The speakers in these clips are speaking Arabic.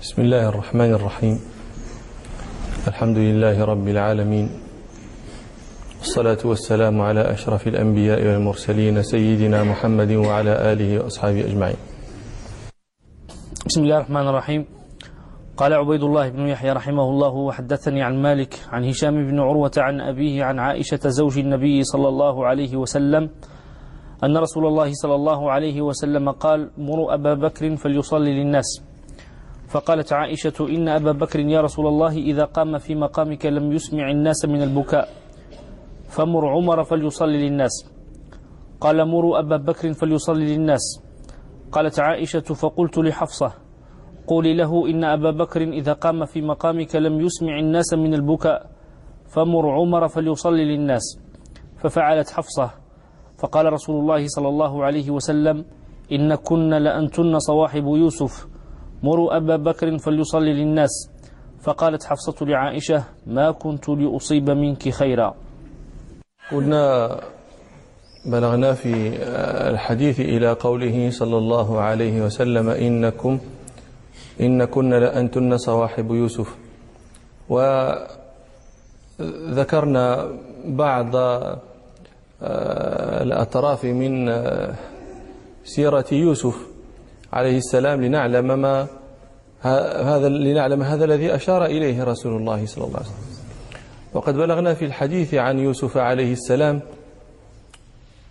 بسم الله الرحمن الرحيم. الحمد لله رب العالمين. والصلاة والسلام على أشرف الأنبياء والمرسلين سيدنا محمد وعلى آله وأصحابه أجمعين. بسم الله الرحمن الرحيم. قال عبيد الله بن يحيى رحمه الله وحدثني عن مالك عن هشام بن عروة عن أبيه عن عائشة زوج النبي صلى الله عليه وسلم أن رسول الله صلى الله عليه وسلم قال مروا أبا بكر فليصلي للناس. فقالت عائشة إن أبا بكر يا رسول الله إذا قام في مقامك لم يسمع الناس من البكاء. فمر عمر فليصلي للناس. قال مروا أبا بكر فليصلي للناس. قالت عائشة فقلت لحفصة قولي له إن أبا بكر إذا قام في مقامك لم يسمع الناس من البكاء. فمر عمر فليصلي للناس. ففعلت حفصة. فقال رسول الله صلى الله عليه وسلم إن كن لأنتن صواحب يوسف. مروا أبا بكر فليصلي للناس. فقالت حفصة لعائشة ما كنت لأصيب منك خيرا. قلنا بلغنا في الحديث إلى قوله صلى الله عليه وسلم إنكم إن كن لأنتن صواحب يوسف. وذكرنا بعض الأطراف من سيرة يوسف عليه السلام لنعلم ما هذا لنعلم هذا الذي أشار إليه رسول الله صلى الله عليه وسلم. وقد بلغنا في الحديث عن يوسف عليه السلام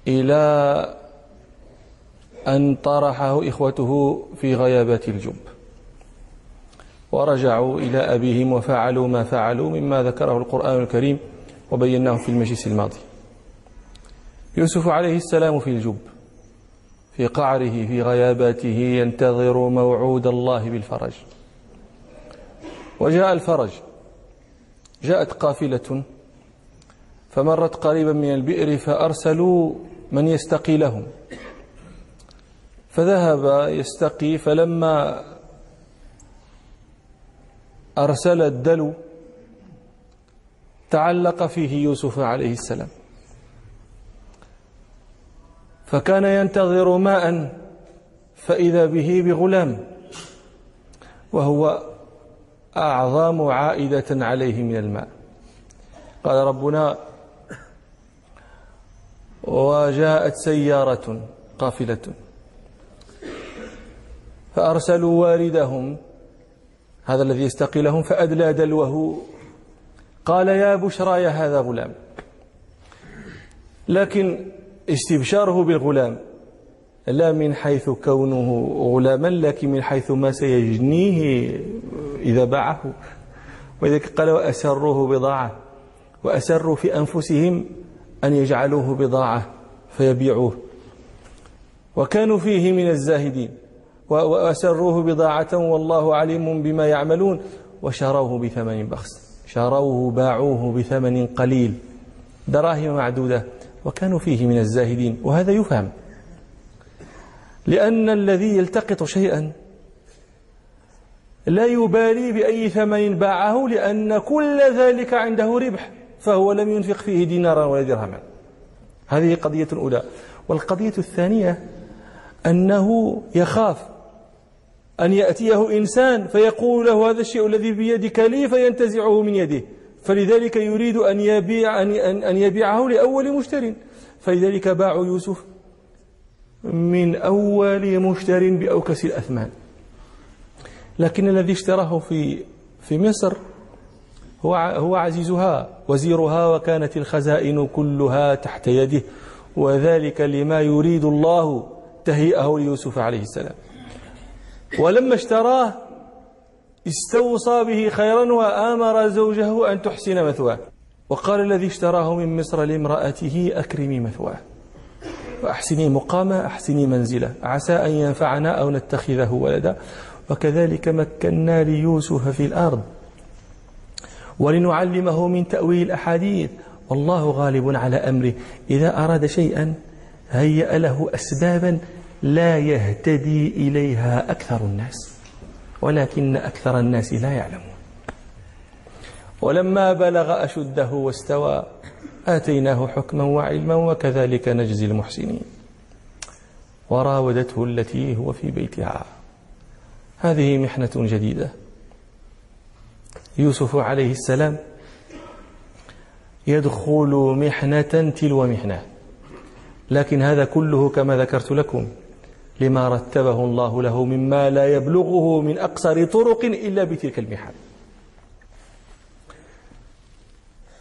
إلى أن طرحه إخوته في غيابة الجب. ورجعوا إلى أبيهم وفعلوا ما فعلوا مما ذكره القرآن الكريم وبيناه في المجلس الماضي. يوسف عليه السلام في الجب. في قعره في غياباته ينتظر موعود الله بالفرج. وجاء الفرج. جاءت قافلة. فمرت قريبا من البئر فأرسلوا من يستقي لهم. فذهب يستقي فلما أرسل الدلو تعلق فيه يوسف عليه السلام. فكان ينتظر ماء فإذا به بغلام وهو أعظم عائدة عليه من الماء. قال ربنا وجاءت سيارة قافلة. فأرسلوا والدهم هذا الذي يستقي لهم فأدلى دلوه. قال يا بشرى يا هذا غلام. لكن استبشاره بالغلام. لا من حيث كونه غلاما لكن من حيث ما سيجنيه إذا باعه. ولذلك قال وأسروه بضاعة. وأسروا في أنفسهم أن يجعلوه بضاعة فيبيعوه. وكانوا فيه من الزاهدين. وأسروه بضاعة والله عليم بما يعملون. وشروه بثمن بخس. شروه باعوه بثمن قليل. دراهم معدودة. وكانوا فيه من الزاهدين وهذا يفهم. لأن الذي يلتقط شيئا لا يبالي بأي ثمن باعه لأن كل ذلك عنده ربح فهو لم ينفق فيه دينارا ولا درهما. هذه قضية أولى والقضية الثانية أنه يخاف أن يأتيه إنسان فيقول له هذا الشيء الذي بيدك لي فينتزعه من يده فلذلك يريد أن يبيع أن أن يبيعه لأول مشتر. فلذلك باع يوسف من أول مشتر بأوكس الأثمان. لكن الذي اشتراه في في مصر هو هو عزيزها وزيرها وكانت الخزائن كلها تحت يده. وذلك لما يريد الله تهيئه ليوسف عليه السلام. ولما اشتراه استوصى به خيرا وآمر زوجه أن تحسن مثواه. وقال الذي اشتراه من مصر لامرأته أكرمي مثواه. وأحسني مقامة أحسني منزلة عسى أن ينفعنا أو نتخذه ولدا. وكذلك مكنا ليوسف في الأرض. ولنعلمه من تأويل الأحاديث. والله غالب على أمره. إذا أراد شيئا هيأ له أسبابا لا يهتدي إليها أكثر الناس. ولكن أكثر الناس لا يعلمون. ولما بلغ أشده واستوى آتيناه حكما وعلما وكذلك نجزي المحسنين. وراودته التي هو في بيتها. هذه محنة جديدة. يوسف عليه السلام يدخل محنة تلو محنة. لكن هذا كله كما ذكرت لكم. لما رتبه الله له مما لا يبلغه من أقصر طرق إلا بتلك المحن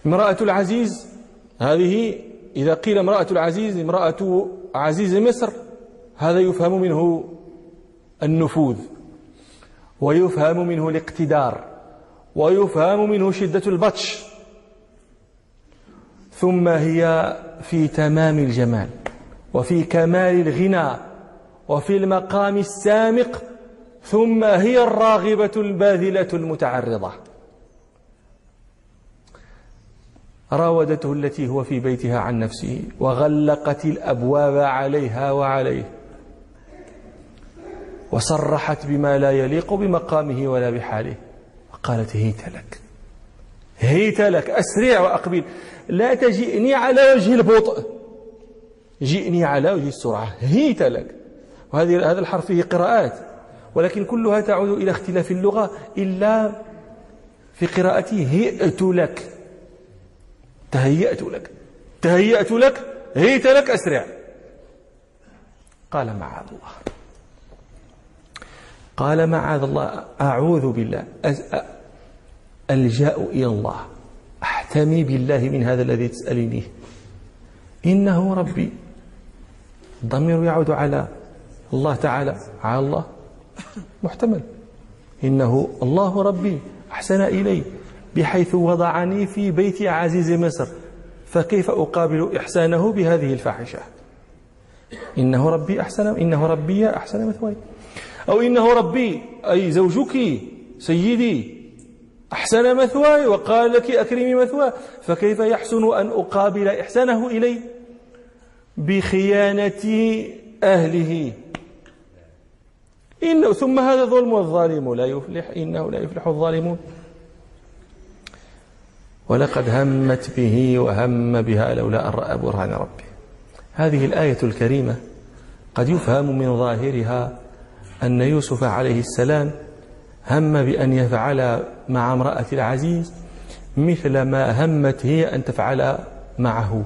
امرأة العزيز هذه إذا قيل امرأة العزيز امرأة عزيز مصر هذا يفهم منه النفوذ ويفهم منه الاقتدار ويفهم منه شدة البطش. ثم هي في تمام الجمال وفي كمال الغنى وفي المقام السامق ثم هي الراغبة الباذلة المتعرضة. راودته التي هو في بيتها عن نفسه وغلقت الأبواب عليها وعليه وصرحت بما لا يليق بمقامه ولا بحاله. قالت هيت لك هيت لك أسرع وأقبل لا تجئني على وجه البطء جئني على وجه السرعة هيت لك. وهذه هذا الحرف فيه قراءات. ولكن كلها تعود إلى اختلاف اللغة إلا في قراءته هئت لك. تهيأت لك. تهيأت لك. هيت لك. أسرع. قال معاذ الله. قال معاذ الله. أعوذ بالله. ألجأ إلى الله. أحتمي بالله من هذا الذي تسألينيه إنه ربي. الضمير يعود على الله تعالى على الله محتمل. إنه الله ربي أحسن إلي بحيث وضعني في بيت عزيز مصر فكيف أقابل إحسانه بهذه الفاحشة؟ إنه ربي أحسن إنه ربي أحسن مثواي. أو إنه ربي أي زوجك سيدي أحسن مثواي وقال لك أكرمي مثواي فكيف يحسن أن أقابل إحسانه إلي؟ بخيانة أهله. إنه ثم هذا ظلم والظالم لا يفلح إنه لا يفلح الظالمون. ولقد همت به وهم بها لولا أن رأى برهان ربه. هذه الآية الكريمة قد يفهم من ظاهرها أن يوسف عليه السلام هم بأن يفعل مع امرأة العزيز مثل ما همت هي أن تفعل معه.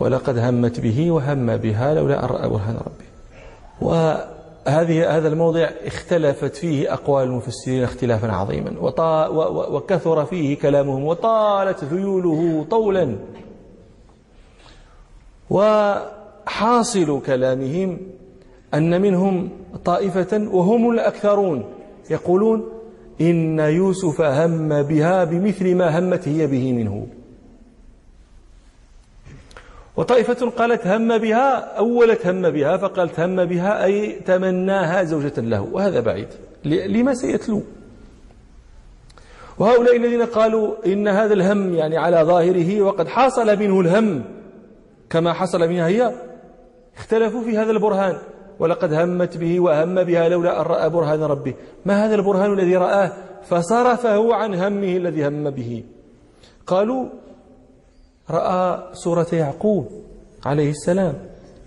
ولقد همت به وهم بها لولا أن رأى برهان ربه. وهذه هذا الموضع اختلفت فيه أقوال المفسرين اختلافا عظيما. وكثر فيه كلامهم وطالت ذيوله طولا. وحاصل كلامهم أن منهم طائفة وهم الأكثرون يقولون إن يوسف هم بها بمثل ما همت هي به منه. وطائفة قالت هم بها أولت هم بها فقالت هم بها أي تمناها زوجة له. وهذا بعيد. لما سيتلو. وهؤلاء الذين قالوا إن هذا الهم يعني على ظاهره وقد حصل منه الهم كما حصل منها هي اختلفوا في هذا البرهان. ولقد همت به وهم بها لولا أن رأى برهان ربه. ما هذا البرهان الذي رآه؟ فصرفه عن همه الذي هم به. قالوا رأى سورة يعقوب عليه السلام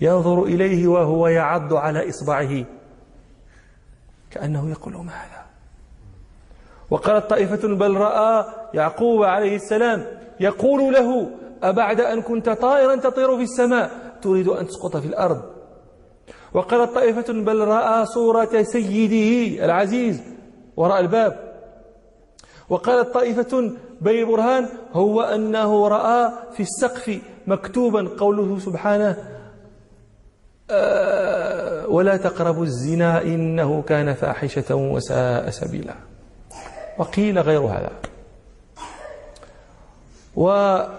ينظر إليه وهو يعض على إصبعه. كأنه يقول ما هذا وقالت طائفة بل رأى يعقوب عليه السلام يقول له أبعد أن كنت طائرا تطير في السماء؟ تريد أن تسقط في الأرض. وقالت طائفة بل رأى صورة سيده العزيز وراء الباب. وقالت طائفة بل برهان هو أنه رأى في السقف مكتوبا قوله سبحانه آه، ولا تقربوا الزنا إنه كان فاحشة وساء سبيلا. وقيل غير هذا. وهذا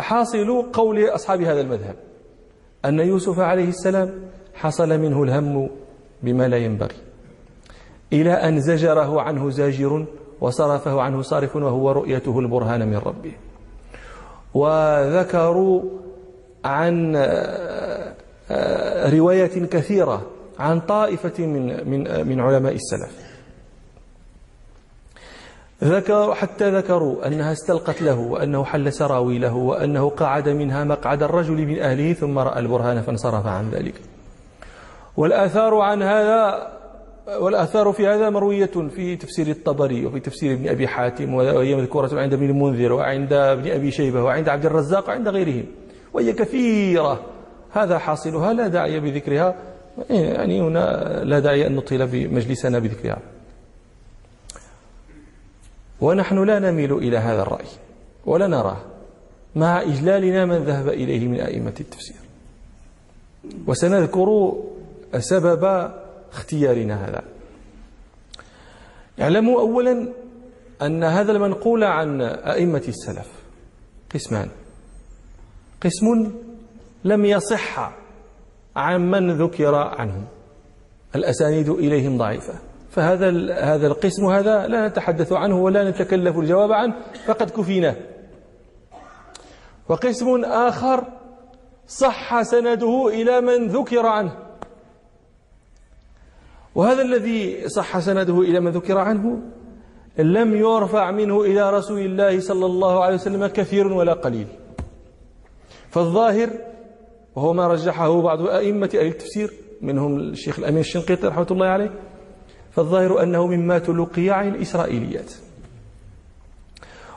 حاصل قول أصحاب هذا المذهب أن يوسف عليه السلام حصل منه الهم بما لا ينبغي. إلى أن زجره عنه زاجر وصرفه عنه صارف وهو رؤيته البرهان من ربه. وذكروا عن آه، آه، رواية كثيرة عن طائفة من من من علماء السلف. ذكروا حتى ذكروا أنها استلقت له وأنه حل سراويله وأنه قعد منها مقعد الرجل من أهله ثم رأى البرهان فانصرف عن ذلك. والآثار عن هذا والآثار في هذا مروية في تفسير الطبري وفي تفسير ابن أبي حاتم وهي مذكورة عند ابن المنذر وعند ابن أبي شيبة وعند عبد الرزاق وعند غيرهم. وهي كثيرة. هذا حاصلها لا داعي بذكرها. يعني هنا لا داعي أن نطيل بمجلسنا بذكرها. ونحن لا نميل إلى هذا الرأي ولا نراه مع إجلالنا من ذهب إليه من أئمة التفسير. وسنذكر سبب اختيارنا هذا. اعلموا أولا أن هذا المنقول عن أئمة السلف. قسمان. قسم لم يصح عن من ذكر عنهم الأسانيد إليهم ضعيفة. فهذا هذا القسم هذا لا نتحدث عنه ولا نتكلف الجواب عنه فقد كفيناه وقسم آخر صح سنده إلى من ذكر عنه. وهذا الذي صح سنده إلى من ذكر عنه؟ لم يرفع منه إلى رسول الله صلى الله عليه وسلم كثير ولا قليل. فالظاهر وهو ما رجحه بعض أئمة أهل التفسير منهم الشيخ الأمين الشنقيطي رحمة الله عليه فالظاهر أنه مما تلقي عن الإسرائيليات.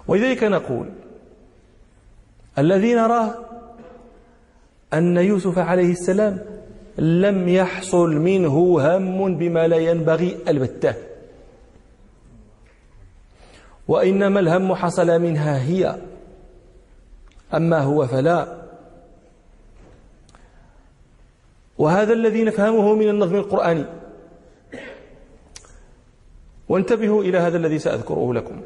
ولذلك نقول الذي نراه أن يوسف عليه السلام لم يحصل منه هم بما لا ينبغي البتة. وإنما الهم حصل منها هي. أما هو فلا. وهذا الذي نفهمه من النظم القرآني. وانتبهوا إلى هذا الذي سأذكره لكم.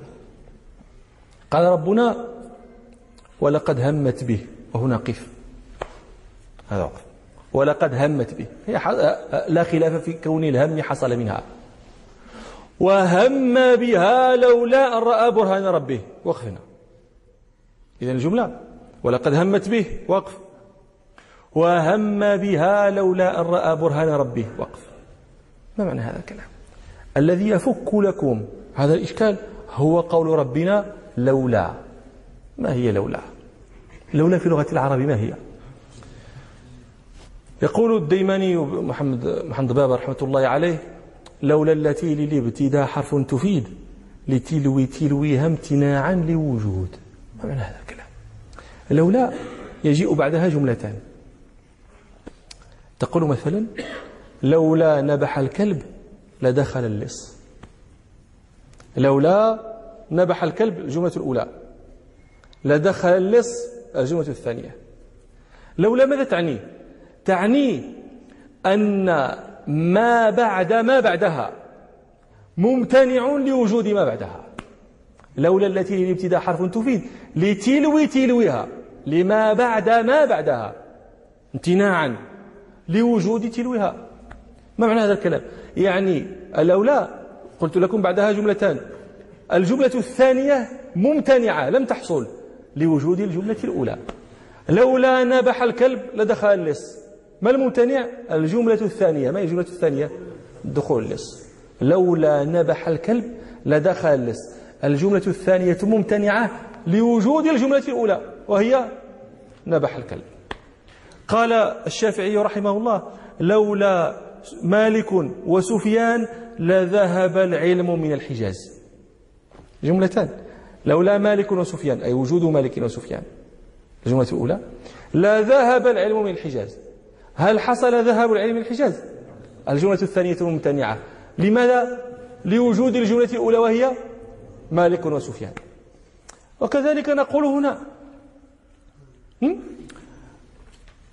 قال ربنا ولقد همت به. وهنا قف. هذا وقف. ولقد همت به. هي لا خلاف في كون الهم حصل منها. وهم بها لولا أن رأى برهان ربه. وقف هنا إذا الجملة ولقد همت به. وقف. وهم بها لولا أن رأى برهان ربه. وقف. ما معنى هذا الكلام؟ الذي يفك لكم. هذا الإشكال. هو قول ربنا لولا. ما هي لولا؟ لولا في لغة العرب ما هي؟ يقول الديماني محمد محمد بابا رحمة الله عليه لولا التي للابتداء حرف تفيد لتلوي تلويها امتناعا لوجود. ما معنى هذا الكلام؟ لولا يجيء بعدها جملتان. تقول مثلا لولا نبح الكلب لدخل اللص. لولا نبح الكلب الجملة الأولى. لدخل اللص الجملة الثانية. لولا ماذا تعني؟ تعني أن ما بعد ما بعدها ممتنع لوجود ما بعدها. لولا التي للابتداء حرف تفيد. لتلوي تلويها لما بعد ما بعدها. امتناعا لوجود تلوها. ما معنى هذا الكلام؟ يعني الأولى قلت لكم بعدها جملتان. الجملة الثانية ممتنعة لم تحصل لوجود الجملة الأولى. لولا نبح الكلب لدخل اللص ما الممتنع؟ الجملة الثانية. ما هي الجملة الثانية؟ دخول اللص. لولا نبح الكلب لدخل اللص. الجملة الثانية ممتنعة لوجود الجملة الأولى وهي نبح الكلب. قال الشافعي رحمه الله لولا مالك وسفيان لذهب العلم من الحجاز. جملتان. لولا مالك وسفيان أي وجود مالك وسفيان. الجملة الأولى لا ذهب العلم من الحجاز. هل حصل ذهاب العلم الحجاز الجملة الثانية ممتنعة. لماذا؟ لوجود الجملة الأولى وهي مالك وسفيان. وكذلك نقول هنا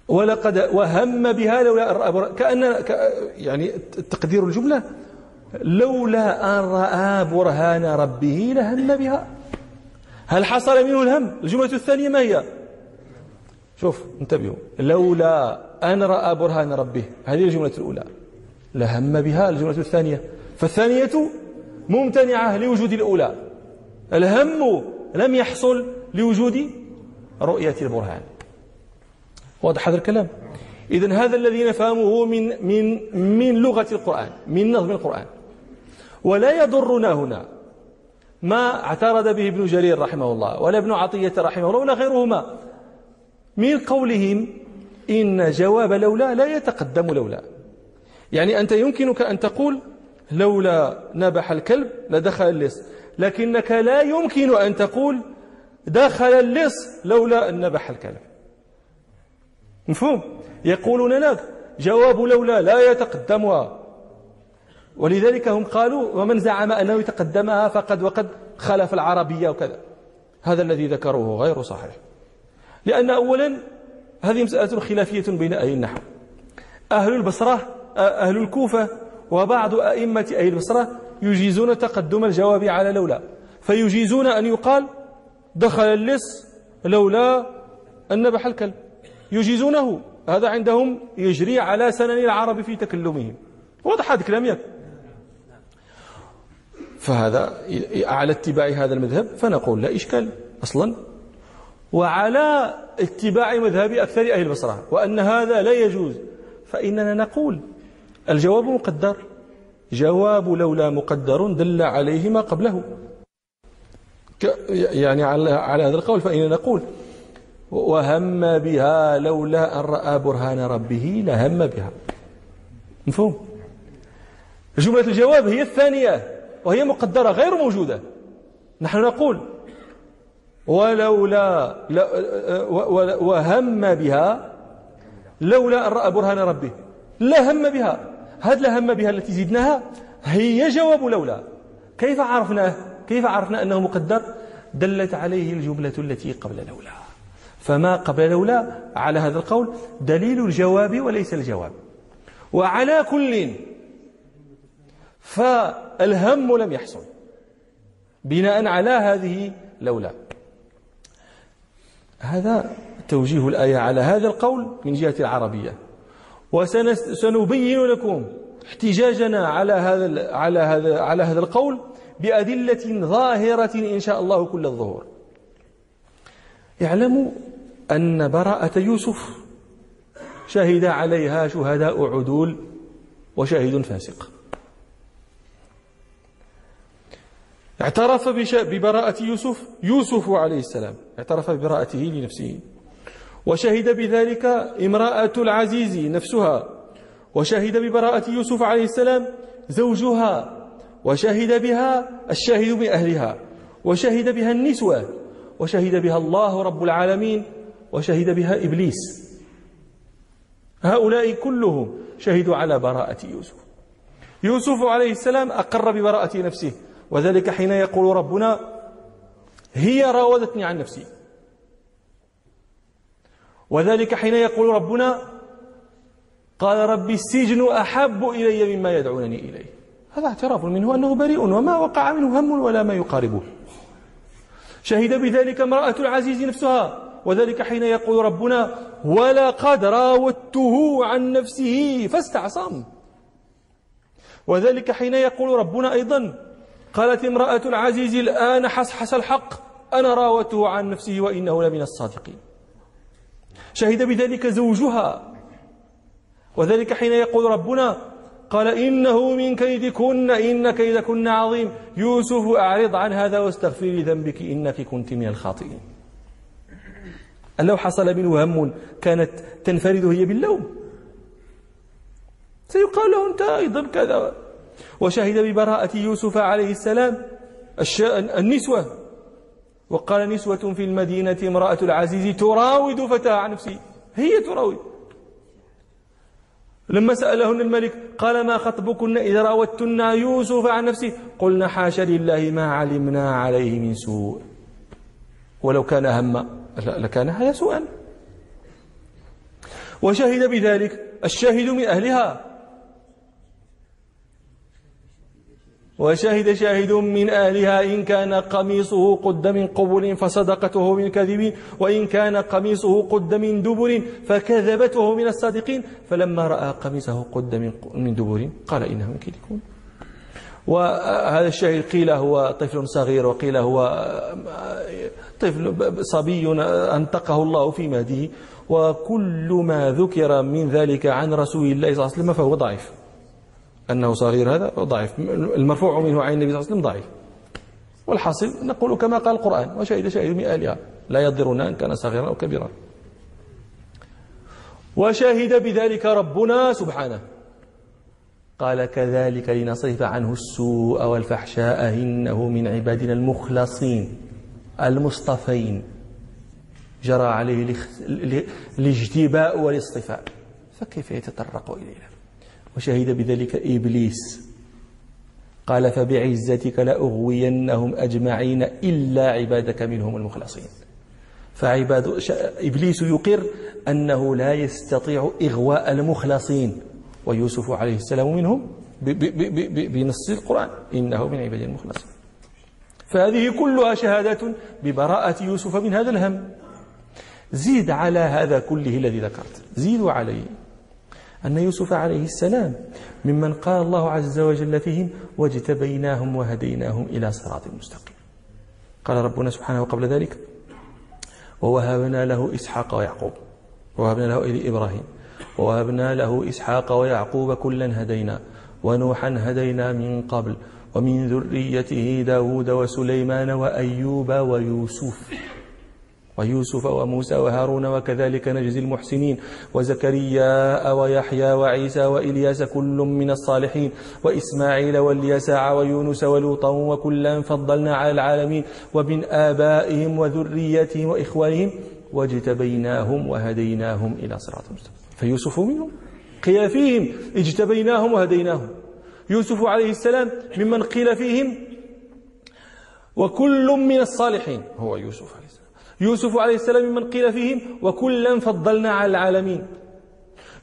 ولقد وهم بها لولا كأن يعني تقدير الجملة لولا أن رأى برهان ربه لهم بها. هل حصل منه الهم؟ الجملة الثانية ما هي؟ شوف انتبهوا. لولا أن رأى برهان ربه هذه الجملة الأولى. لهم بها الجملة الثانية. فالثانية ممتنعة لوجود الأولى. الهم لم يحصل لوجود رؤية البرهان. واضح هذا الكلام؟ إذا هذا الذي نفهمه من من من لغة القرآن من نظم القرآن. ولا يضرنا هنا ما اعترض به ابن جرير رحمه الله ولا ابن عطية رحمه الله ولا غيرهما من قولهم إن جواب لولا لا يتقدم لولا. يعني أنت يمكنك أن تقول لولا نبح الكلب لدخل اللص لكنك لا يمكن أن تقول دخل اللص لولا أن نبح الكلب. مفهوم؟ يقولون لك جواب لولا لا يتقدمها. ولذلك هم قالوا ومن زعم أنه يتقدمها فقد وقد خلف العربية وكذا. هذا الذي ذكروه غير صحيح. لأن أولا هذه مسألة خلافية بين أهل النحو. أهل البصرة أهل الكوفة وبعض أئمة أهل البصرة يجيزون تقدم الجواب على لولا. فيجيزون أن يقال دخل اللص لولا أن نبح الكلب. يجيزونه. هذا عندهم يجري على سنن العرب في تكلمهم. واضح هذا الكلام ياك؟ فهذا على اتباع هذا المذهب فنقول لا إشكال. أصلا وعلى اتباع مذهب أكثر أهل البصرة وأن هذا لا يجوز. فإننا نقول الجواب مقدر. جواب لولا مقدر دل عليه ما قبله يعني على هذا القول فإننا نقول وهم بها لولا أن رأى برهان ربه لهم بها. مفهوم؟ جملة الجواب هي الثانية وهي مقدرة غير موجودة. نحن نقول ولولا وهم بها لولا أن رأى برهان ربه لا هم بها. هذا لا هم بها التي زدناها هي جواب لولا. كيف عرفناه كيف عرفنا أنه مقدر؟ دلت عليه الجملة التي قبل لولا. فما قبل لولا على هذا القول دليل الجواب وليس الجواب. وعلى كل فالهم لم يحصل بناء على هذه لولا. هذا توجيه الآية على هذا القول من جهة العربية. وسنبين لكم احتجاجنا على هذا على هذا على هذا القول بأدلة ظاهرة إن شاء الله كل الظهور. اعلموا أن براءة يوسف شهد عليها شهداء عدول وشاهد فاسق. اعترف ببراءة يوسف يوسف عليه السلام. اعترف ببراءته لنفسه. وشهد بذلك امرأة العزيز نفسها. وشهد ببراءة يوسف عليه السلام زوجها. وشهد بها الشاهد من أهلها. وشهد بها النسوة. وشهد بها الله رب العالمين. وشهد بها إبليس. هؤلاء كلهم شهدوا على براءة يوسف. يوسف عليه السلام أقر ببراءة نفسه. وذلك حين يقول ربنا هي راودتني عن نفسي. وذلك حين يقول ربنا قال ربي السجن أحب إلي مما يدعونني إليه. هذا اعتراف منه أنه بريء وما وقع منه هم ولا ما يقاربه. شهد بذلك امرأة العزيز نفسها. وذلك حين يقول ربنا ولقد راودته عن نفسه فاستعصم. وذلك حين يقول ربنا أيضا قالت امرأة العزيز الآن حسحس الحق أنا راوته عن نفسه وإنه لمن الصادقين. شهد بذلك زوجها. وذلك حين يقول ربنا قال إنه من كيدكن إن كيدكن عظيم. يوسف أعرض عن هذا واستغفري ذنبك إنك كنت من الخاطئين. لو حصل منه هم كانت تنفرد هي باللوم. سيقال له أنت أيضا كذا. وشهد ببراءة يوسف عليه السلام النسوة. وقال نسوة في المدينة امرأة العزيز تراود فتاة عن نفسه. هي تراود. لما سألهن الملك قال ما خطبكن إذا راودتن يوسف عن نفسه؟ قلنا حاشا لله ما علمنا عليه من سوء. ولو كان هم لكان هذا سوءا. وشهد بذلك الشاهد من أهلها. وشهد شاهد من أهلها إن كان قميصه قد من قبل فصدقته من كذب وإن كان قميصه قد من دبر فكذبته من الصادقين. فلما رأى قميصه قد من دبر قال إنه من كيدكم وهذا الشاهد قيل هو طفل صغير وقيل هو طفل صبي أنطقه الله في مهده وكل ما ذكر من ذلك عن رسول الله صلى الله عليه وسلم فهو ضعيف. أنه صغير هذا ضعيف. المرفوع منه عن النبي صلى الله عليه وسلم ضعيف. والحاصل نقول كما قال القرآن وشهد شاهد من أهلها لا يضرون أن كان صغيرا أو كبيرا. وشهد بذلك ربنا سبحانه. قال كذلك لنصرف عنه السوء والفحشاء إنه من عبادنا المخلصين المصطفين. جرى عليه الاجتباء والاصطفاء. فكيف يتطرق إلينا؟ وشهد بذلك إبليس. قال فبعزتك لأغوينهم أجمعين إلا عبادك منهم المخلصين. فعباد إبليس يقر أنه لا يستطيع إغواء المخلصين. ويوسف عليه السلام منهم بنص القرآن. إنه من عباد المخلصين. فهذه كلها شهادات ببراءة يوسف من هذا الهم. زيد على هذا كله الذي ذكرت. زيدوا عليه. أن يوسف عليه السلام ممن قال الله عز وجل فيهم واجتبيناهم وهديناهم إلى صراط مستقيم. قال ربنا سبحانه قبل ذلك ووهبنا له إسحاق ويعقوب ووهبنا له إلى إبراهيم ووهبنا له إسحاق ويعقوب كلا هدينا ونوحا هدينا من قبل ومن ذريته داود وسليمان وأيوب ويوسف ويوسف وموسى وهارون وكذلك نجزي المحسنين وزكريا ويحيى وعيسى وإلياس كل من الصالحين وإسماعيل واليسع ويونس ولوطا وكلا فضلنا على العالمين ومن آبائهم وذريتهم وإخوانهم واجتبيناهم وهديناهم إلى صراط مستقيم. فيوسف منهم قيل فيهم اجتبيناهم وهديناهم. يوسف عليه السلام ممن قيل فيهم؟ وكل من الصالحين هو يوسف عليه السلام. يوسف عليه السلام ممن قيل فيهم وكلا فضلنا على العالمين.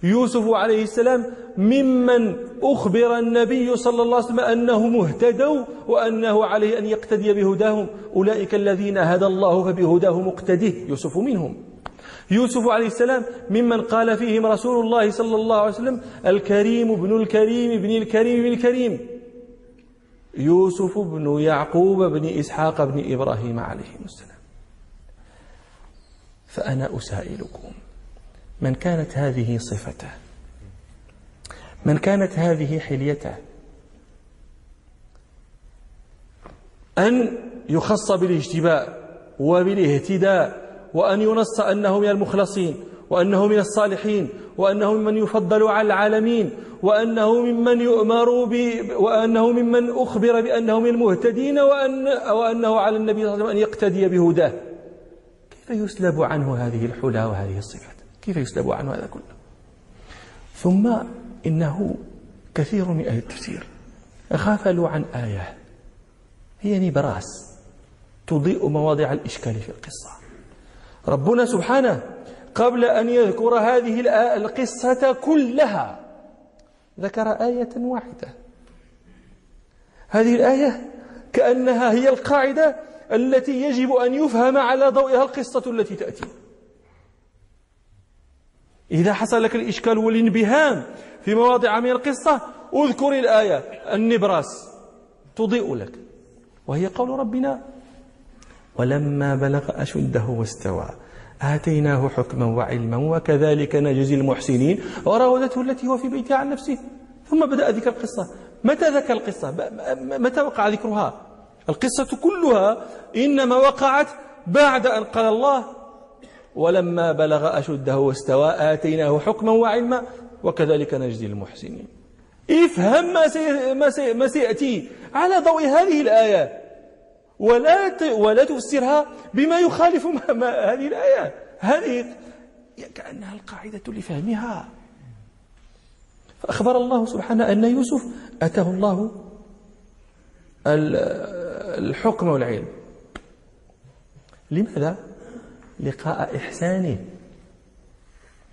يوسف عليه السلام ممن أخبر النبي صلى الله عليه وسلم أنهم اهتدوا وأنه عليه أن يقتدي بهداهم. أولئك الذين هدى الله فبهداه مقتده. يوسف منهم. يوسف عليه السلام ممن قال فيهم رسول الله صلى الله عليه وسلم الكريم ابن الكريم ابن الكريم ابن الكريم. يوسف بن يعقوب بن إسحاق بن إبراهيم عليه السلام. فأنا أسائلكم. من كانت هذه صفته؟ من كانت هذه حليته؟ أن يخص بالاجتباء وبالاهتداء وأن ينص أنه من المخلصين وأنه من الصالحين وأنه ممن يفضل على العالمين وأنه ممن يؤمر ب... وأنه ممن أخبر بأنه من المهتدين وأن... وأنه على النبي صلى الله عليه وسلم أن يقتدي بهداه. كيف يسلب عنه هذه الحلى وهذه الصفات؟ كيف يسلب عنه هذا كله؟ ثم إنه كثير من أهل التفسير غفلوا عن آية هي نبراس تضيء مواضع الإشكال في القصة. ربنا سبحانه قبل أن يذكر هذه القصة كلها ذكر آية واحدة. هذه الآية كأنها هي القاعدة التي يجب أن يفهم على ضوئها القصة التي تأتي. إذا حصل لك الإشكال والانبهام في مواضع من القصة اذكر الآية. النبراس تضيء لك وهي قول ربنا ولما بلغ أشده واستوى آتيناه حكما وعلما وكذلك نجزي المحسنين. وراودته التي هو في بيتها عن نفسه. ثم بدأ ذكر القصة. متى ذكر القصة؟ متى وقع ذكرها؟ القصة كلها إنما وقعت بعد أن قال الله ولما بلغ أشده واستوى آتيناه حكما وعلما وكذلك نجزي المحسنين. افهم ما, سي ما, سي ما سيأتي على ضوء هذه الآية ولا ولا تفسرها بما يخالف ما ما هذه الآية. هذه كأنها القاعدة لفهمها. فأخبر الله سبحانه أن يوسف أتاه الله الحكم والعلم. لماذا؟ لقاء إحسانه.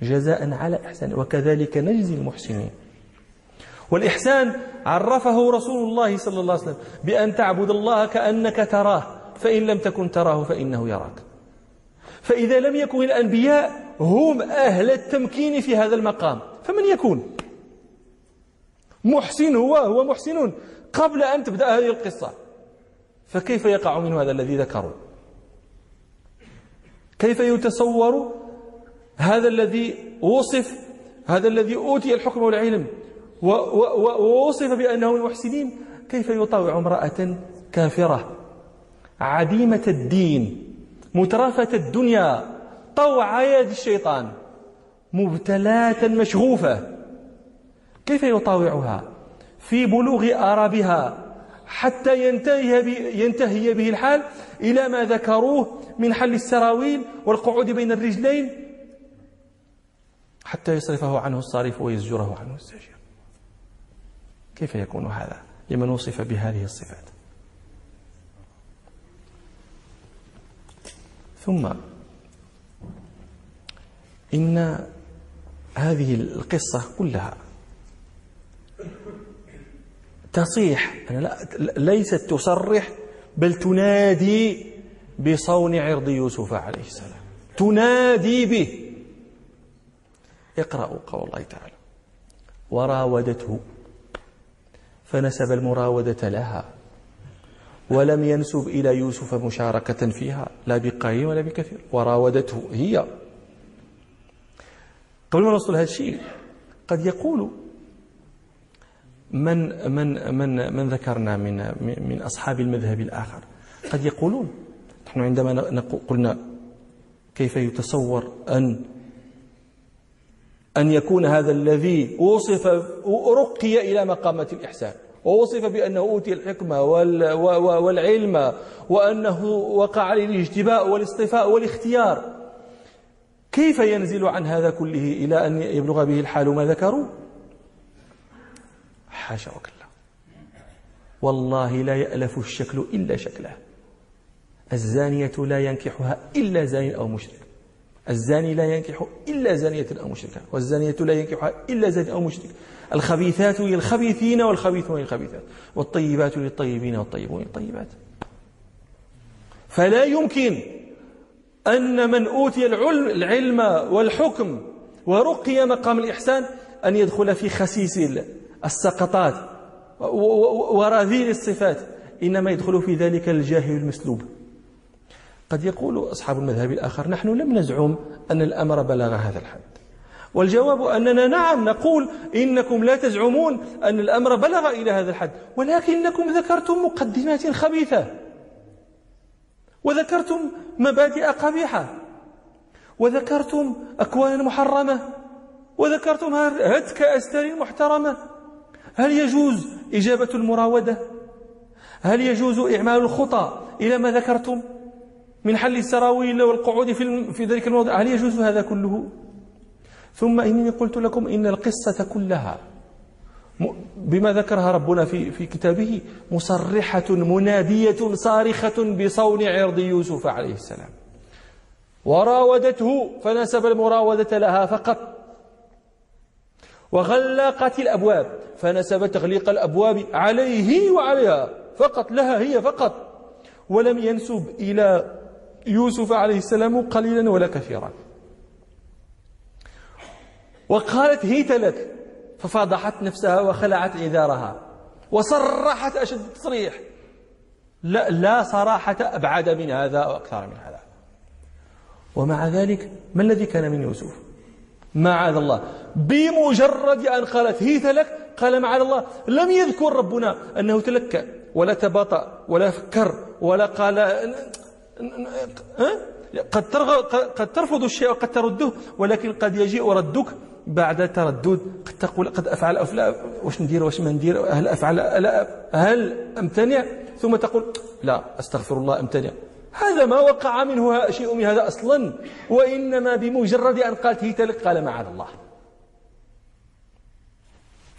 جزاء على إحسانه وكذلك نجزي المحسنين. والإحسان عرفه رسول الله صلى الله عليه وسلم بأن تعبد الله كأنك تراه. فإن لم تكن تراه فإنه يراك. فإذا لم يكن الأنبياء هم أهل التمكين في هذا المقام. فمن يكون؟ محسن هو هو محسن قبل أن تبدأ هذه القصة فكيف يقع منه هذا الذي ذكروا؟ كيف يتصور هذا الذي وصف هذا الذي أوتي الحكم والعلم ووصف بأنه المحسنين؟ كيف يطاوع امرأة كافرة؟ عديمة الدين مترفة الدنيا طوع يد الشيطان مبتلاة مشغوفة كيف يطاوعها؟ في بلوغ آرابها حتى ينتهي, ينتهي به الحال إلى ما ذكروه من حل السراويل والقعود بين الرجلين حتى يصرفه عنه الصارف ويزجره عنه الزاجر كيف يكون هذا؟ لمن وصف بهذه الصفات. ثم إن هذه القصة كلها تصيح. ليست تصرح بل تنادي بصون عرض يوسف عليه السلام. تنادي به. اقرأوا قول الله تعالى. وراودته. فنسب المراودة لها. ولم ينسب إلى يوسف مشاركة فيها. لا بقليل ولا بكثير. وراودته هي. قبل ما نوصل هذا الشيء. قد يقول من من من من ذكرنا من من أصحاب المذهب الآخر؟ قد يقولون. نحن عندما قلنا كيف يتصور أن أن يكون هذا الذي وصف رقي إلى مقامه الإحسان ووصف بأنه أوتي الحكمة والعلم وأنه وقع عليه الاجتباء والاصطفاء والاختيار. كيف ينزل عن هذا كله إلى أن يبلغ به الحال ما ذكروا؟ حاشا وكلا. والله لا يألف الشكل إلا شكله. الزانية لا ينكحها إلا زاني أو مشرك. الزاني لا ينكح إلا زانية أو مشركة. والزانية لا ينكحها إلا زاني أو مشرك. الخبيثات للخبيثين والخبيثون للخبيثات. والطيبات للطيبين والطيبون للطيبات. فلا يمكن أن من أوتي العلم والحكم ورقي مقام الإحسان أن يدخل في خسيس السقطات. ورذيل الصفات إنما يدخل في ذلك الجاهل المسلوب. قد يقول أصحاب المذهب الآخر نحن لم نزعم أن الأمر بلغ هذا الحد. والجواب أننا نعم نقول إنكم لا تزعمون أن الأمر بلغ إلى هذا الحد ولكنكم ذكرتم مقدمات خبيثة. وذكرتم مبادئ قبيحة. وذكرتم أكوانا محرمة. وذكرتم هتك أستار محترمة. هل يجوز إجابة المراودة؟ هل يجوز إعمال الخطى إلى ما ذكرتم؟ من حل السراويل والقعود في, في ذلك الموضع. هل يجوز هذا كله؟ ثم إنني قلت لكم إن القصة كلها بما ذكرها ربنا في, في كتابه مصرحة منادية صارخة بصون عرض يوسف عليه السلام. وراودته فنسب المراودة لها فقط. وغلقت الأبواب فنسب تغليق الأبواب عليه وعليها فقط لها هي فقط. ولم ينسب إلى يوسف عليه السلام قليلا ولا كثيرا. وقالت هيت لك ففضحت نفسها وخلعت عذارها وصرحت أشد التصريح لا, لا صراحة أبعد من هذا وأكثر من هذا. ومع ذلك ما الذي كان من يوسف؟ معاذ الله. بمجرد أن قالت هيت لك قال معاذ الله لم يذكر ربنا أنه تلكى ولا تباطأ ولا فكر ولا قال قد قد ترفض الشيء وقد ترده ولكن قد يجيء ردك بعد تردد. قد تقول قد أفعل أو لا واش ندير واش ما ندير هل أفعل لا هل أمتنع؟ ثم تقول لا أستغفر الله أمتنع. هذا ما وقع منه شيء من هذا أصلا وإنما بمجرد أن قالت هيتلك قال معاذ الله.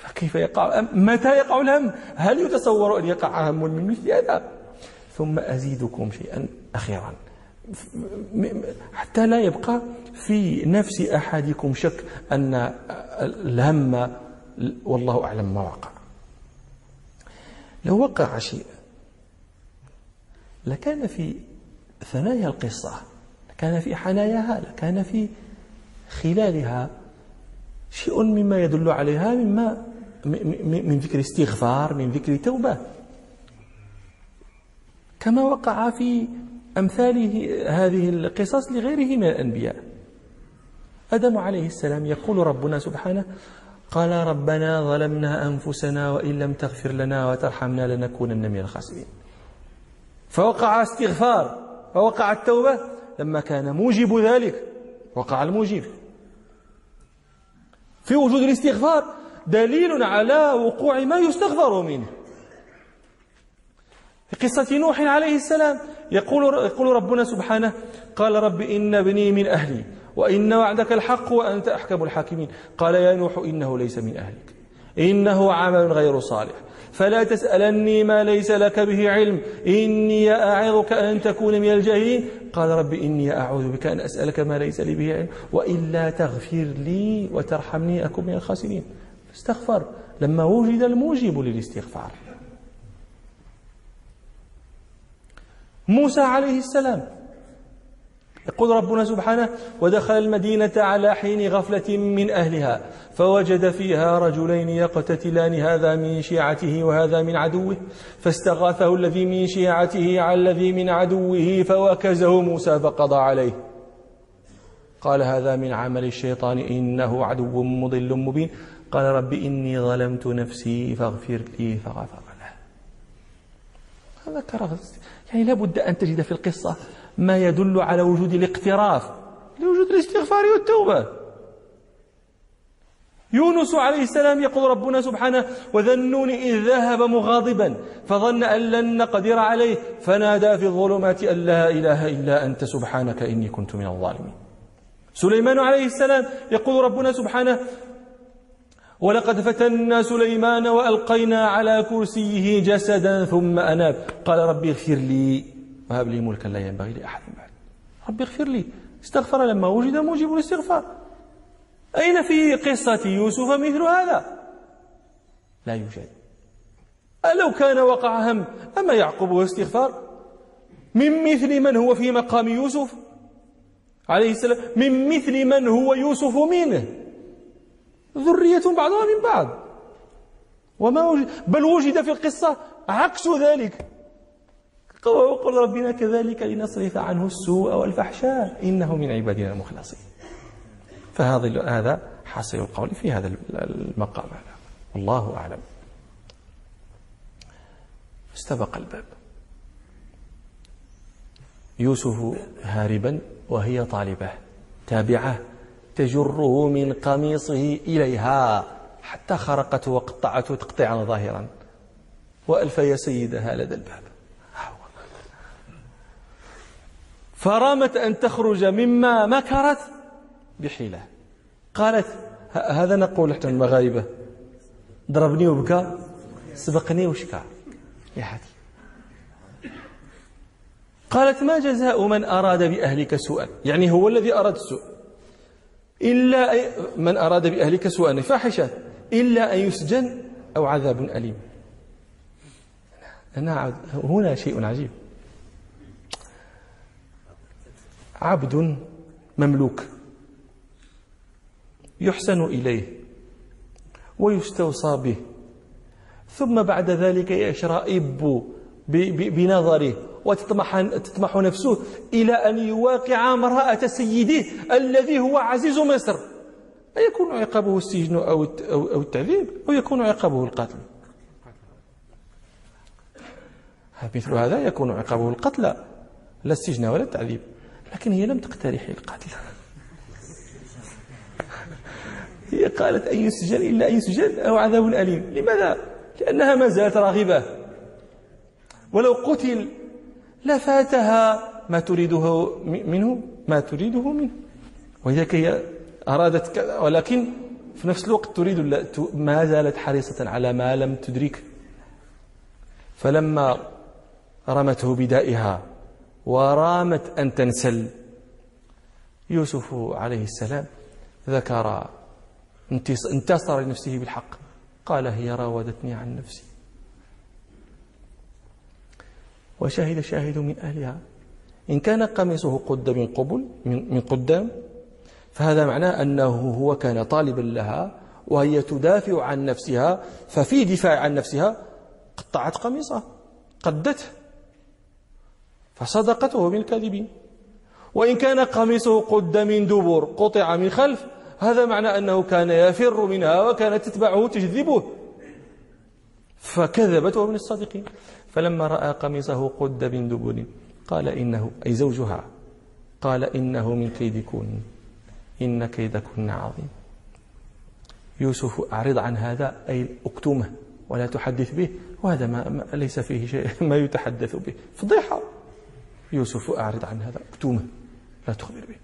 فكيف يقع متى يقع الهم؟ هل يتصور أن يقع هم من مثل هذا؟ ثم أزيدكم شيئا أخيرا. حتى لا يبقى في نفس أحدكم شك أن الهم والله أعلم ما وقع. لو وقع شيء لكان في ثنايا القصة لكان في حناياها لكان في خلالها شيء مما يدل عليها مما من ذكر استغفار من ذكر توبة. كما وقع في أمثال هذه القصص لغيره من الأنبياء. آدم عليه السلام يقول ربنا سبحانه قال ربنا ظلمنا أنفسنا وإن لم تغفر لنا وترحمنا لنكونن من الخاسرين. فوقع استغفار فوقع التوبة. لما كان موجب ذلك وقع الموجب. في وجود الاستغفار دليل على وقوع ما يستغفر منه. في قصة نوح عليه السلام يقول, يقول ربنا سبحانه قال رب إن ابني من أهلي وإن وعدك الحق وأنت أحكم الحاكمين. قال يا نوح إنه ليس من أهلك. إنه عمل غير صالح. فلا تسألني ما ليس لك به علم. إني أعظك أن تكون من الجاهلين. قال رب إني أعوذ بك أن أسألك ما ليس لي به علم وإلا تغفر لي وترحمني أكون من الخاسرين. استغفر. لما وجد الموجب للاستغفار. موسى عليه السلام يقول ربنا سبحانه ودخل المدينة على حين غفلة من أهلها فوجد فيها رجلين يقتتلان هذا من شيعته وهذا من عدوه فاستغاثه الذي من شيعته على الذي من عدوه فوكزه موسى فقضى عليه. قال هذا من عمل الشيطان إنه عدو مضل مبين. قال رب إني ظلمت نفسي فاغفر لي فغفر له. هذا يعني لابد أن تجد في القصة ما يدل على وجود الاقتراف. لوجود الاستغفار والتوبة. يونس عليه السلام يقول ربنا سبحانه وذنون إذ ذهب مغاضبا فظن أن لن نقدر عليه فنادى في الظلمات أن لا إله إلا أنت سبحانك إني كنت من الظالمين. سليمان عليه السلام يقول ربنا سبحانه ولقد فتنا سليمان وألقينا على كرسيه جسدا ثم أناب. قال ربي اغفر لي. وهب لي ملكا لا ينبغي لأحد بعد. ربي اغفر لي. استغفر لما وجد موجب الاستغفار. أين في قصة يوسف مثل هذا؟ لا يوجد. ألو كان وقع هم؟ أما يعقوب واستغفار؟ من مثل من هو في مقام يوسف؟ عليه السلام. من مثل من هو يوسف منه؟ ذرية بعضها من بعض. وما وجد بل وجد في القصة عكس ذلك. وقل ربنا كذلك لنصرف عنه السوء والفحشاء. إنه من عبادنا المخلصين. فهذا هذا حاصل القول في هذا المقام هذا. والله أعلم. استبق الباب. يوسف هاربا وهي طالبة تابعة. تجره من قميصه إليها حتى خرقته وقطعته تقطيعا ظاهرا. وألف يا سيدها لدى الباب. فرامت أن تخرج مما مكرت بحيلة. قالت هذا نقول حتى المغاربة. ضربني وبكى سبقني وشكى يا حدي قالت ما جزاء من أراد بأهلك سوءا؟ يعني هو الذي أراد السوء. إلا من أراد بأهلك سوءا فاحشة إلا أن يسجن أو عذاب أليم. هنا شيء عجيب. عبد مملوك يحسن إليه ويستوصى به ثم بعد ذلك يشرئب بنظره. وتطمح تطمح نفسه إلى أن يواقع امرأة سيده الذي هو عزيز مصر. أيكون عقابه السجن أو أو التعذيب؟ أو يكون عقابه القتل؟ مثل هذا يكون عقابه القتل لا السجن ولا التعذيب. لكن هي لم تقترح القتل. هي قالت أن يسجن إلا أن يسجن أو عذاب أليم. لماذا؟ لأنها ما زالت راغبة. ولو قتل لفاتها ما تريده منه ما تريده منه. وذلك هي أرادت كذا ولكن في نفس الوقت تريد ما زالت حريصة على ما لم تدرك فلما رمته بدائها ورامت أن تنسل يوسف عليه السلام ذكر انتصر لنفسه بالحق. قال هي راودتني عن نفسي. وشهد شاهد من أهلها. إن كان قميصه قد من قبل من قدام فهذا معناه أنه هو كان طالبا لها وهي تدافع عن نفسها ففي دفاع عن نفسها قطعت قميصه قدته فصدقته من الكاذبين وإن كان قميصه قد من دبر قطع من خلف هذا معنى أنه كان يفر منها وكانت تتبعه تجذبه. فكذبت من الصادقين. فلما رأى قميصه قد من دبر قال إنه أي زوجها. قال إنه من كيدكن. إن كيدكن عظيم. يوسف أعرض عن هذا أي أكتمه ولا تحدث به. وهذا ما, ليس فيه شيء ما يتحدث به. فضيحة. يوسف أعرض عن هذا أكتمه. لا تخبر به.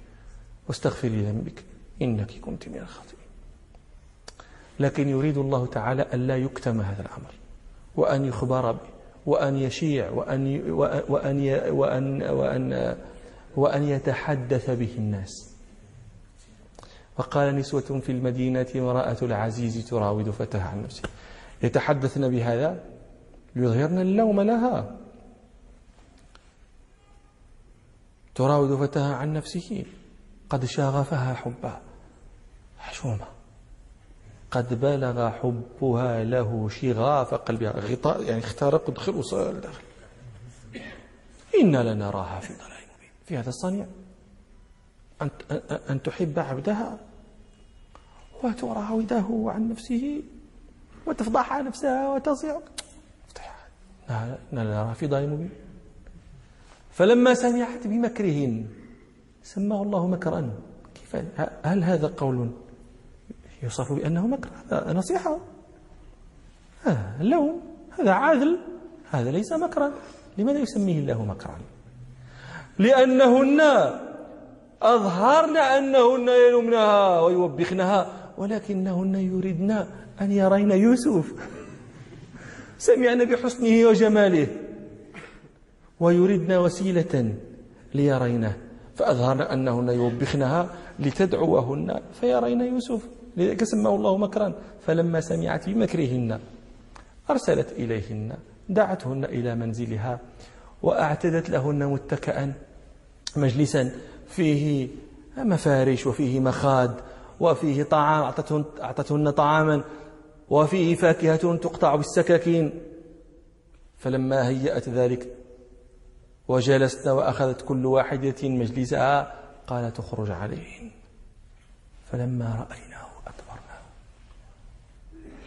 واستغفري ذنبك. إنك كنت من الخاطئين. لكن يريد الله تعالى أن لا يكتم هذا الأمر. وأن يخبر به. وأن يشيع وأن وأن وأن وأن وأن يتحدث به الناس. وقال نسوة في المدينة امرأة العزيز تراود فتاها عن نفسه. يتحدثن بهذا؟ يظهرن اللوم لها. تراود فتاها عن نفسه قد شاغفها حبا. حشومة. قد بلغ حبها له شغاف قلبها. غطاء يعني اخترق ودخل وصل داخل. إنا لنراها في ضلال مبين في هذا الصنيع. أن, أن تحب عبدها وتراوده عن نفسه وتفضح نفسها وتصيع. إنا لنراها في ضلال مبين فلما سمعت بمكرهن سماه الله مكرا. كيف؟ هل هذا قول يوصف بأنه مكر. هذا نصيحة. هذا اللوم هذا عادل هذا ليس مكرا. لماذا يسميه الله مكرا؟ لأنهن أظهرن أنهن يلومنها ويوبخنها ولكنهن يريدن أن يرين يوسف. سمعن بحسنه وجماله. ويردن وسيلة ليرينه. فأظهرن أنهن يوبخنها لتدعوهن فيرين يوسف. لذلك سماه الله مكرا. فلما سمعت بمكرهن أرسلت إليهن دعتهن إلى منزلها وأعتدت لهن متكئا مجلسا. فيه مفارش وفيه مخاد وفيه طعام أعطتهن, أعطتهن طعاما وفيه فاكهة تقطع بالسكاكين. فلما هيأت ذلك وجلسنا وأخذت كل واحدة مجلسها قال تخرج عليهن. فلما رأيناه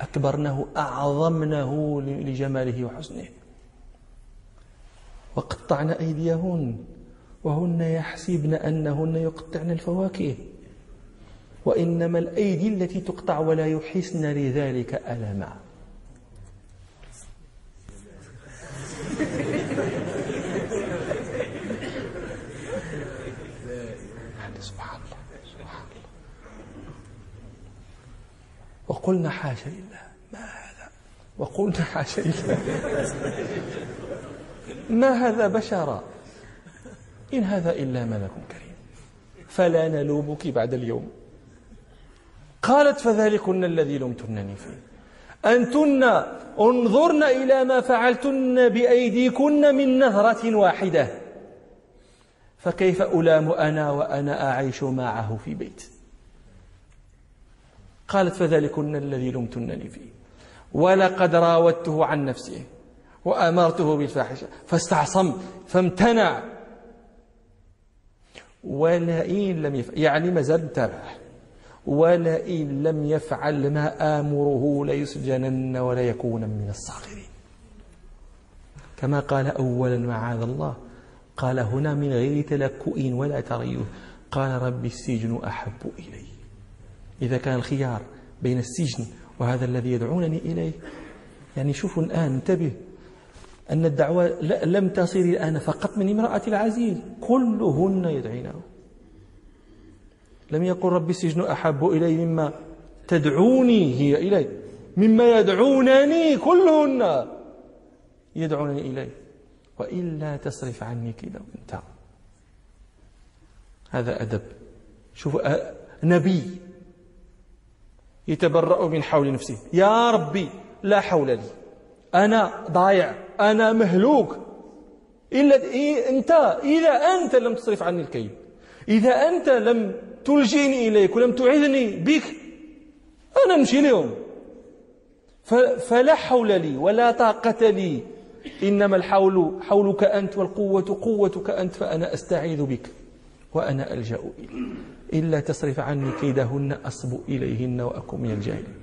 أكبرناه أعظمنه لجماله وحسنه. وقطعن أيديهن وهن يحسبن أنهن يقطعن الفواكه. وإنما الأيدي التي تقطع ولا يحسن لذلك ألما. وقلنا حاشا لله ما هذا وقلنا حاشا لله ما هذا بشرا؟ إن هذا إلا ملك كريم. فلا نلومك بعد اليوم. قالت فذلكن الذي لمتنني فيه. أنتن انظرن إلى ما فعلتن بأيديكن من نظرة واحدة. فكيف ألام أنا وأنا أعيش معه في بيت؟ قالت فذلكن الذي لمتنني فيه. ولقد راودته عن نفسه وأمرته بالفاحشة فاستعصم فامتنع. ولئن لم يفعل يعني ما زال متابع. ولئن لم يفعل ما آمره ليسجنن ولا يكون من الصاغرين. كما قال أولا معاذ الله قال هنا من غير تلكؤ ولا تريث قال رب السجن أحب إلي. إذا كان الخيار بين السجن وهذا الذي يدعونني إليه. يعني شوفوا الآن انتبه. أن الدعوة لم تصل الآن فقط من امرأة العزيز كلهن يدعينه. لم يقل رب السجن أحب إلي مما تدعوني هي إليه. مما يدعونني كلهن يدعونني إليه. وإلا تصرف عني كذا انت هذا أدب. شوف نبي. يتبرأ من حول نفسه. يا ربي لا حول لي. أنا ضايع أنا مهلوك. إلا أنت إذا أنت لم تصرف عني الكيد إذا أنت لم تلجئني إليك ولم تعذني بك أنا نمشي اليوم. فلا حول لي ولا طاقة لي. إنما الحول حولك أنت والقوة قوتك أنت فأنا أستعيذ بك وأنا ألجأ إليك. إلا تصرف عني كيدهن أصب إليهن وأكون من الجاهلين.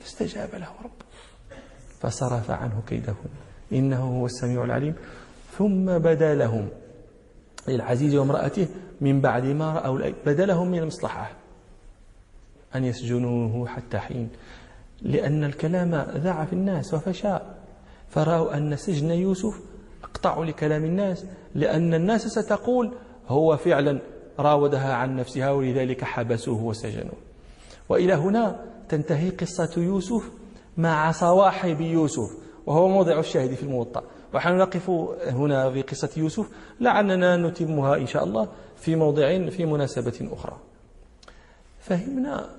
فاستجاب له رب. فصرف عنه كيدهن. إنه هو السميع العليم. ثم بدا لهم للعزيز وامرأته من بعد ما رأوا بدا لهم من المصلحة. أن يسجنوه حتى حين. لأن الكلام ذاع في الناس وفشى فرأوا أن سجن يوسف أقطع لكلام الناس. لأن الناس ستقول هو فعلا راودها عن نفسها ولذلك حبسوه وسجنوه. وإلى هنا تنتهي قصة يوسف مع صواحب يوسف وهو موضع الشاهد في الموطأ. ونحن نقف هنا في قصة يوسف لعلنا نتمها إن شاء الله في موضع في مناسبة أخرى. فهمنا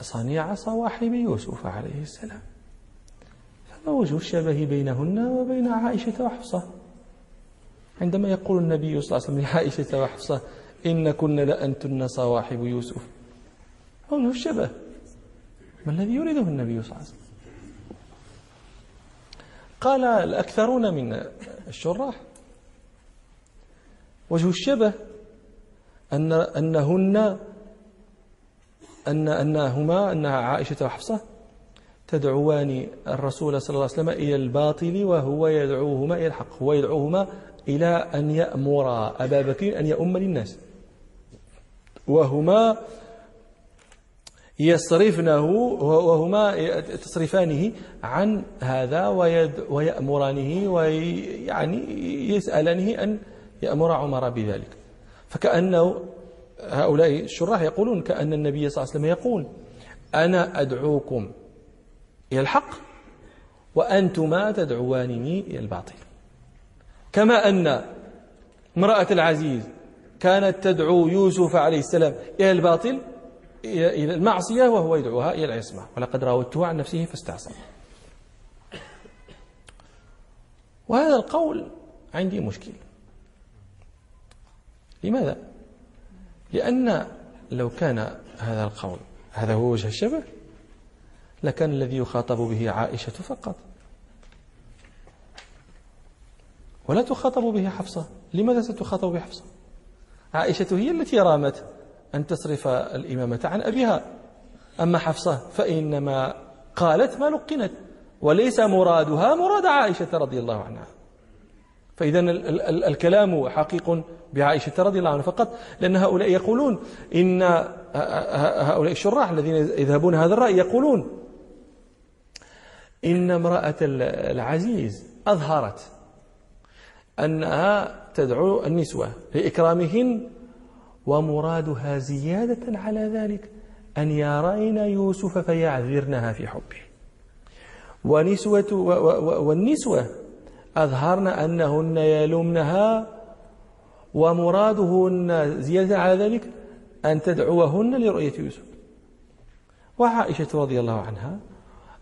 صنيع صواحب يوسف عليه السلام. فما وجه الشبه بينهن وبين عائشة وحفصة؟ عندما يقول النبي صلى الله عليه وسلم لعائشة وحفصة إن كن لأنتن صواحب يوسف. وجه الشبه. ما الذي يريده النبي صلى الله عليه وسلم؟ قال الأكثرون من الشراح وجه الشبه أن أنهن أن أنهما أن عائشة وحفصة تدعوان الرسول صلى الله عليه وسلم إلى الباطل وهو يدعوهما إلى الحق هو يدعوهما إلى أن يأمر أبا بكر أن يؤم للناس. وهما يصرفنه وهما تصرفانه عن هذا ويأمرانه ويعني يسألانه أن يأمر عمر بذلك. فكأنه هؤلاء الشراح يقولون كأن النبي صلى الله عليه وسلم يقول أنا أدعوكم إلى الحق وأنتما تدعوانني إلى الباطل. كما أن امرأة العزيز كانت تدعو يوسف عليه السلام إلى الباطل إلى المعصية وهو يدعوها إلى العصمة ولقد راودته عن نفسه فاستعصم. وهذا القول عندي مشكل. لماذا؟ لأن لو كان هذا القول هذا هو وجه الشبه لكان الذي يخاطب به عائشة فقط. ولا تخاطب به حفصة. لماذا ستخاطب بحفصة عائشة هي التي رامت أن تصرف الإمامة عن أبيها. أما حفصة فإنما قالت ما لقنت وليس مرادها مراد عائشة رضي الله عنها. فإذا الكلام حقيق بعائشة رضي الله عنها. فقط لأن هؤلاء يقولون إن هؤلاء الشراح الذين يذهبون هذا الرأي يقولون إن امرأة العزيز أظهرت أنها تدعو النسوة لإكرامهن ومرادها زيادة على ذلك أن يرين يوسف فيعذرنها في حبه. ونسوة والنسوة أظهرن أنهن يلومنها ومرادهن زيادة على ذلك أن تدعوهن لرؤية يوسف. وعائشة رضي الله عنها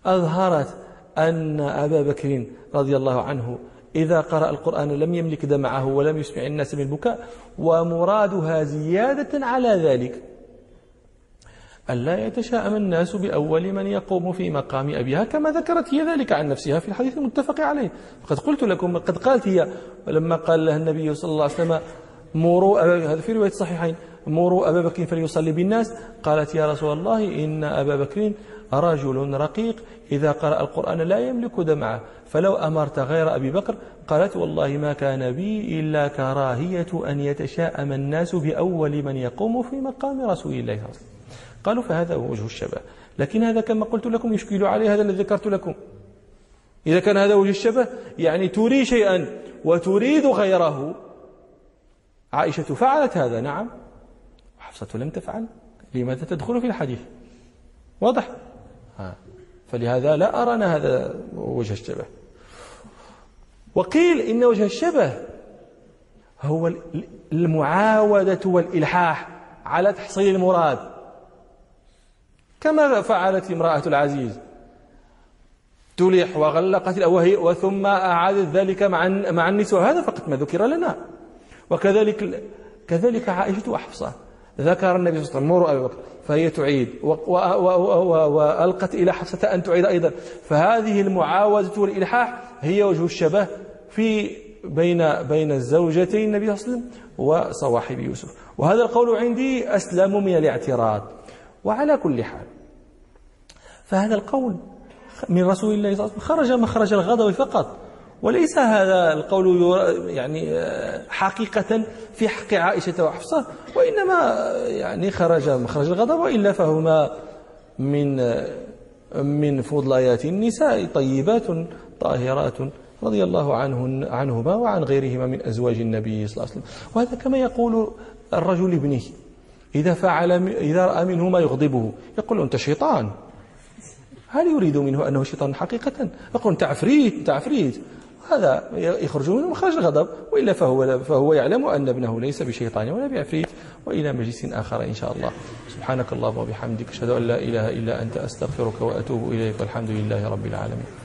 أظهرت أن أبا بكر رضي الله عنه إذا قرأ القرآن لم يملك دمعه ولم يسمع الناس من البكاء ومرادها زيادة على ذلك. ألا يتشاءم الناس بأول من يقوم في مقام أبيها كما ذكرت هي ذلك عن نفسها في الحديث المتفق عليه. فقد قلت لكم قد قالت هي لما قال لها النبي صلى الله عليه وسلم مروا هذا في رواية الصحيحين مروا أبا بكر فليصلي بالناس قالت يا رسول الله إن أبا بكر رجل رقيق إذا قرأ القرآن لا يملك دمعه. فلو أمرت غير أبي بكر قالت والله ما كان بي إلا كراهية أن يتشاءم الناس بأول من يقوم في مقام رسول الله صلى الله عليه وسلم. قالوا فهذا هو وجه الشبه. لكن هذا كما قلت لكم يشكل عليه هذا الذي ذكرت لكم. إذا كان هذا وجه الشبه يعني تري شيئا وتريد غيره. عائشة فعلت هذا. نعم. وحفصة لم تفعل. لماذا تدخل في الحديث؟ واضح. فلهذا لا أرانا هذا وجه الشبه. وقيل إن وجه الشبه هو المعاودة والإلحاح على تحصيل المراد. كما فعلت امرأة العزيز. تلح وغلقت وهي وثم أعادت ذلك مع مع النسوة هذا فقط ما ذكر لنا. وكذلك كذلك عائشة وحفصة ذكر النبي صلى الله عليه وسلم مروا أبي بكر فهي تعيد وألقت إلى حفصة أن تعيد أيضا. فهذه المعاوزة والإلحاح هي وجه الشبه في بين بين الزوجتين النبي صلى الله عليه وسلم وصواحب يوسف. وهذا القول عندي أسلم من الاعتراض. وعلى كل حال فهذا القول من رسول الله صلى الله عليه وسلم خرج مخرج الغضب فقط. وليس هذا القول يعني حقيقة في حق عائشة وحفصة وإنما يعني خرج مخرج الغضب وإلا فهما من من فضليات النساء طيبات طاهرات رضي الله عنهن عنهما وعن غيرهما من أزواج النبي صلى الله عليه وسلم. وهذا كما يقول الرجل لابنه إذا فعل إذا رأى منه ما يغضبه يقول أنت شيطان. هل يريد منه أنه شيطان حقيقة؟ يقول أنت عفريت أنت عفريت هذا يخرج منه مخرج الغضب وإلا فهو, فهو يعلم أن ابنه ليس بشيطان ولا بعفريت وإلى مجلس آخر إن شاء الله. سبحانك اللهم وبحمدك أشهد أن لا إله إلا أنت أستغفرك وأتوب إليك والحمد لله رب العالمين.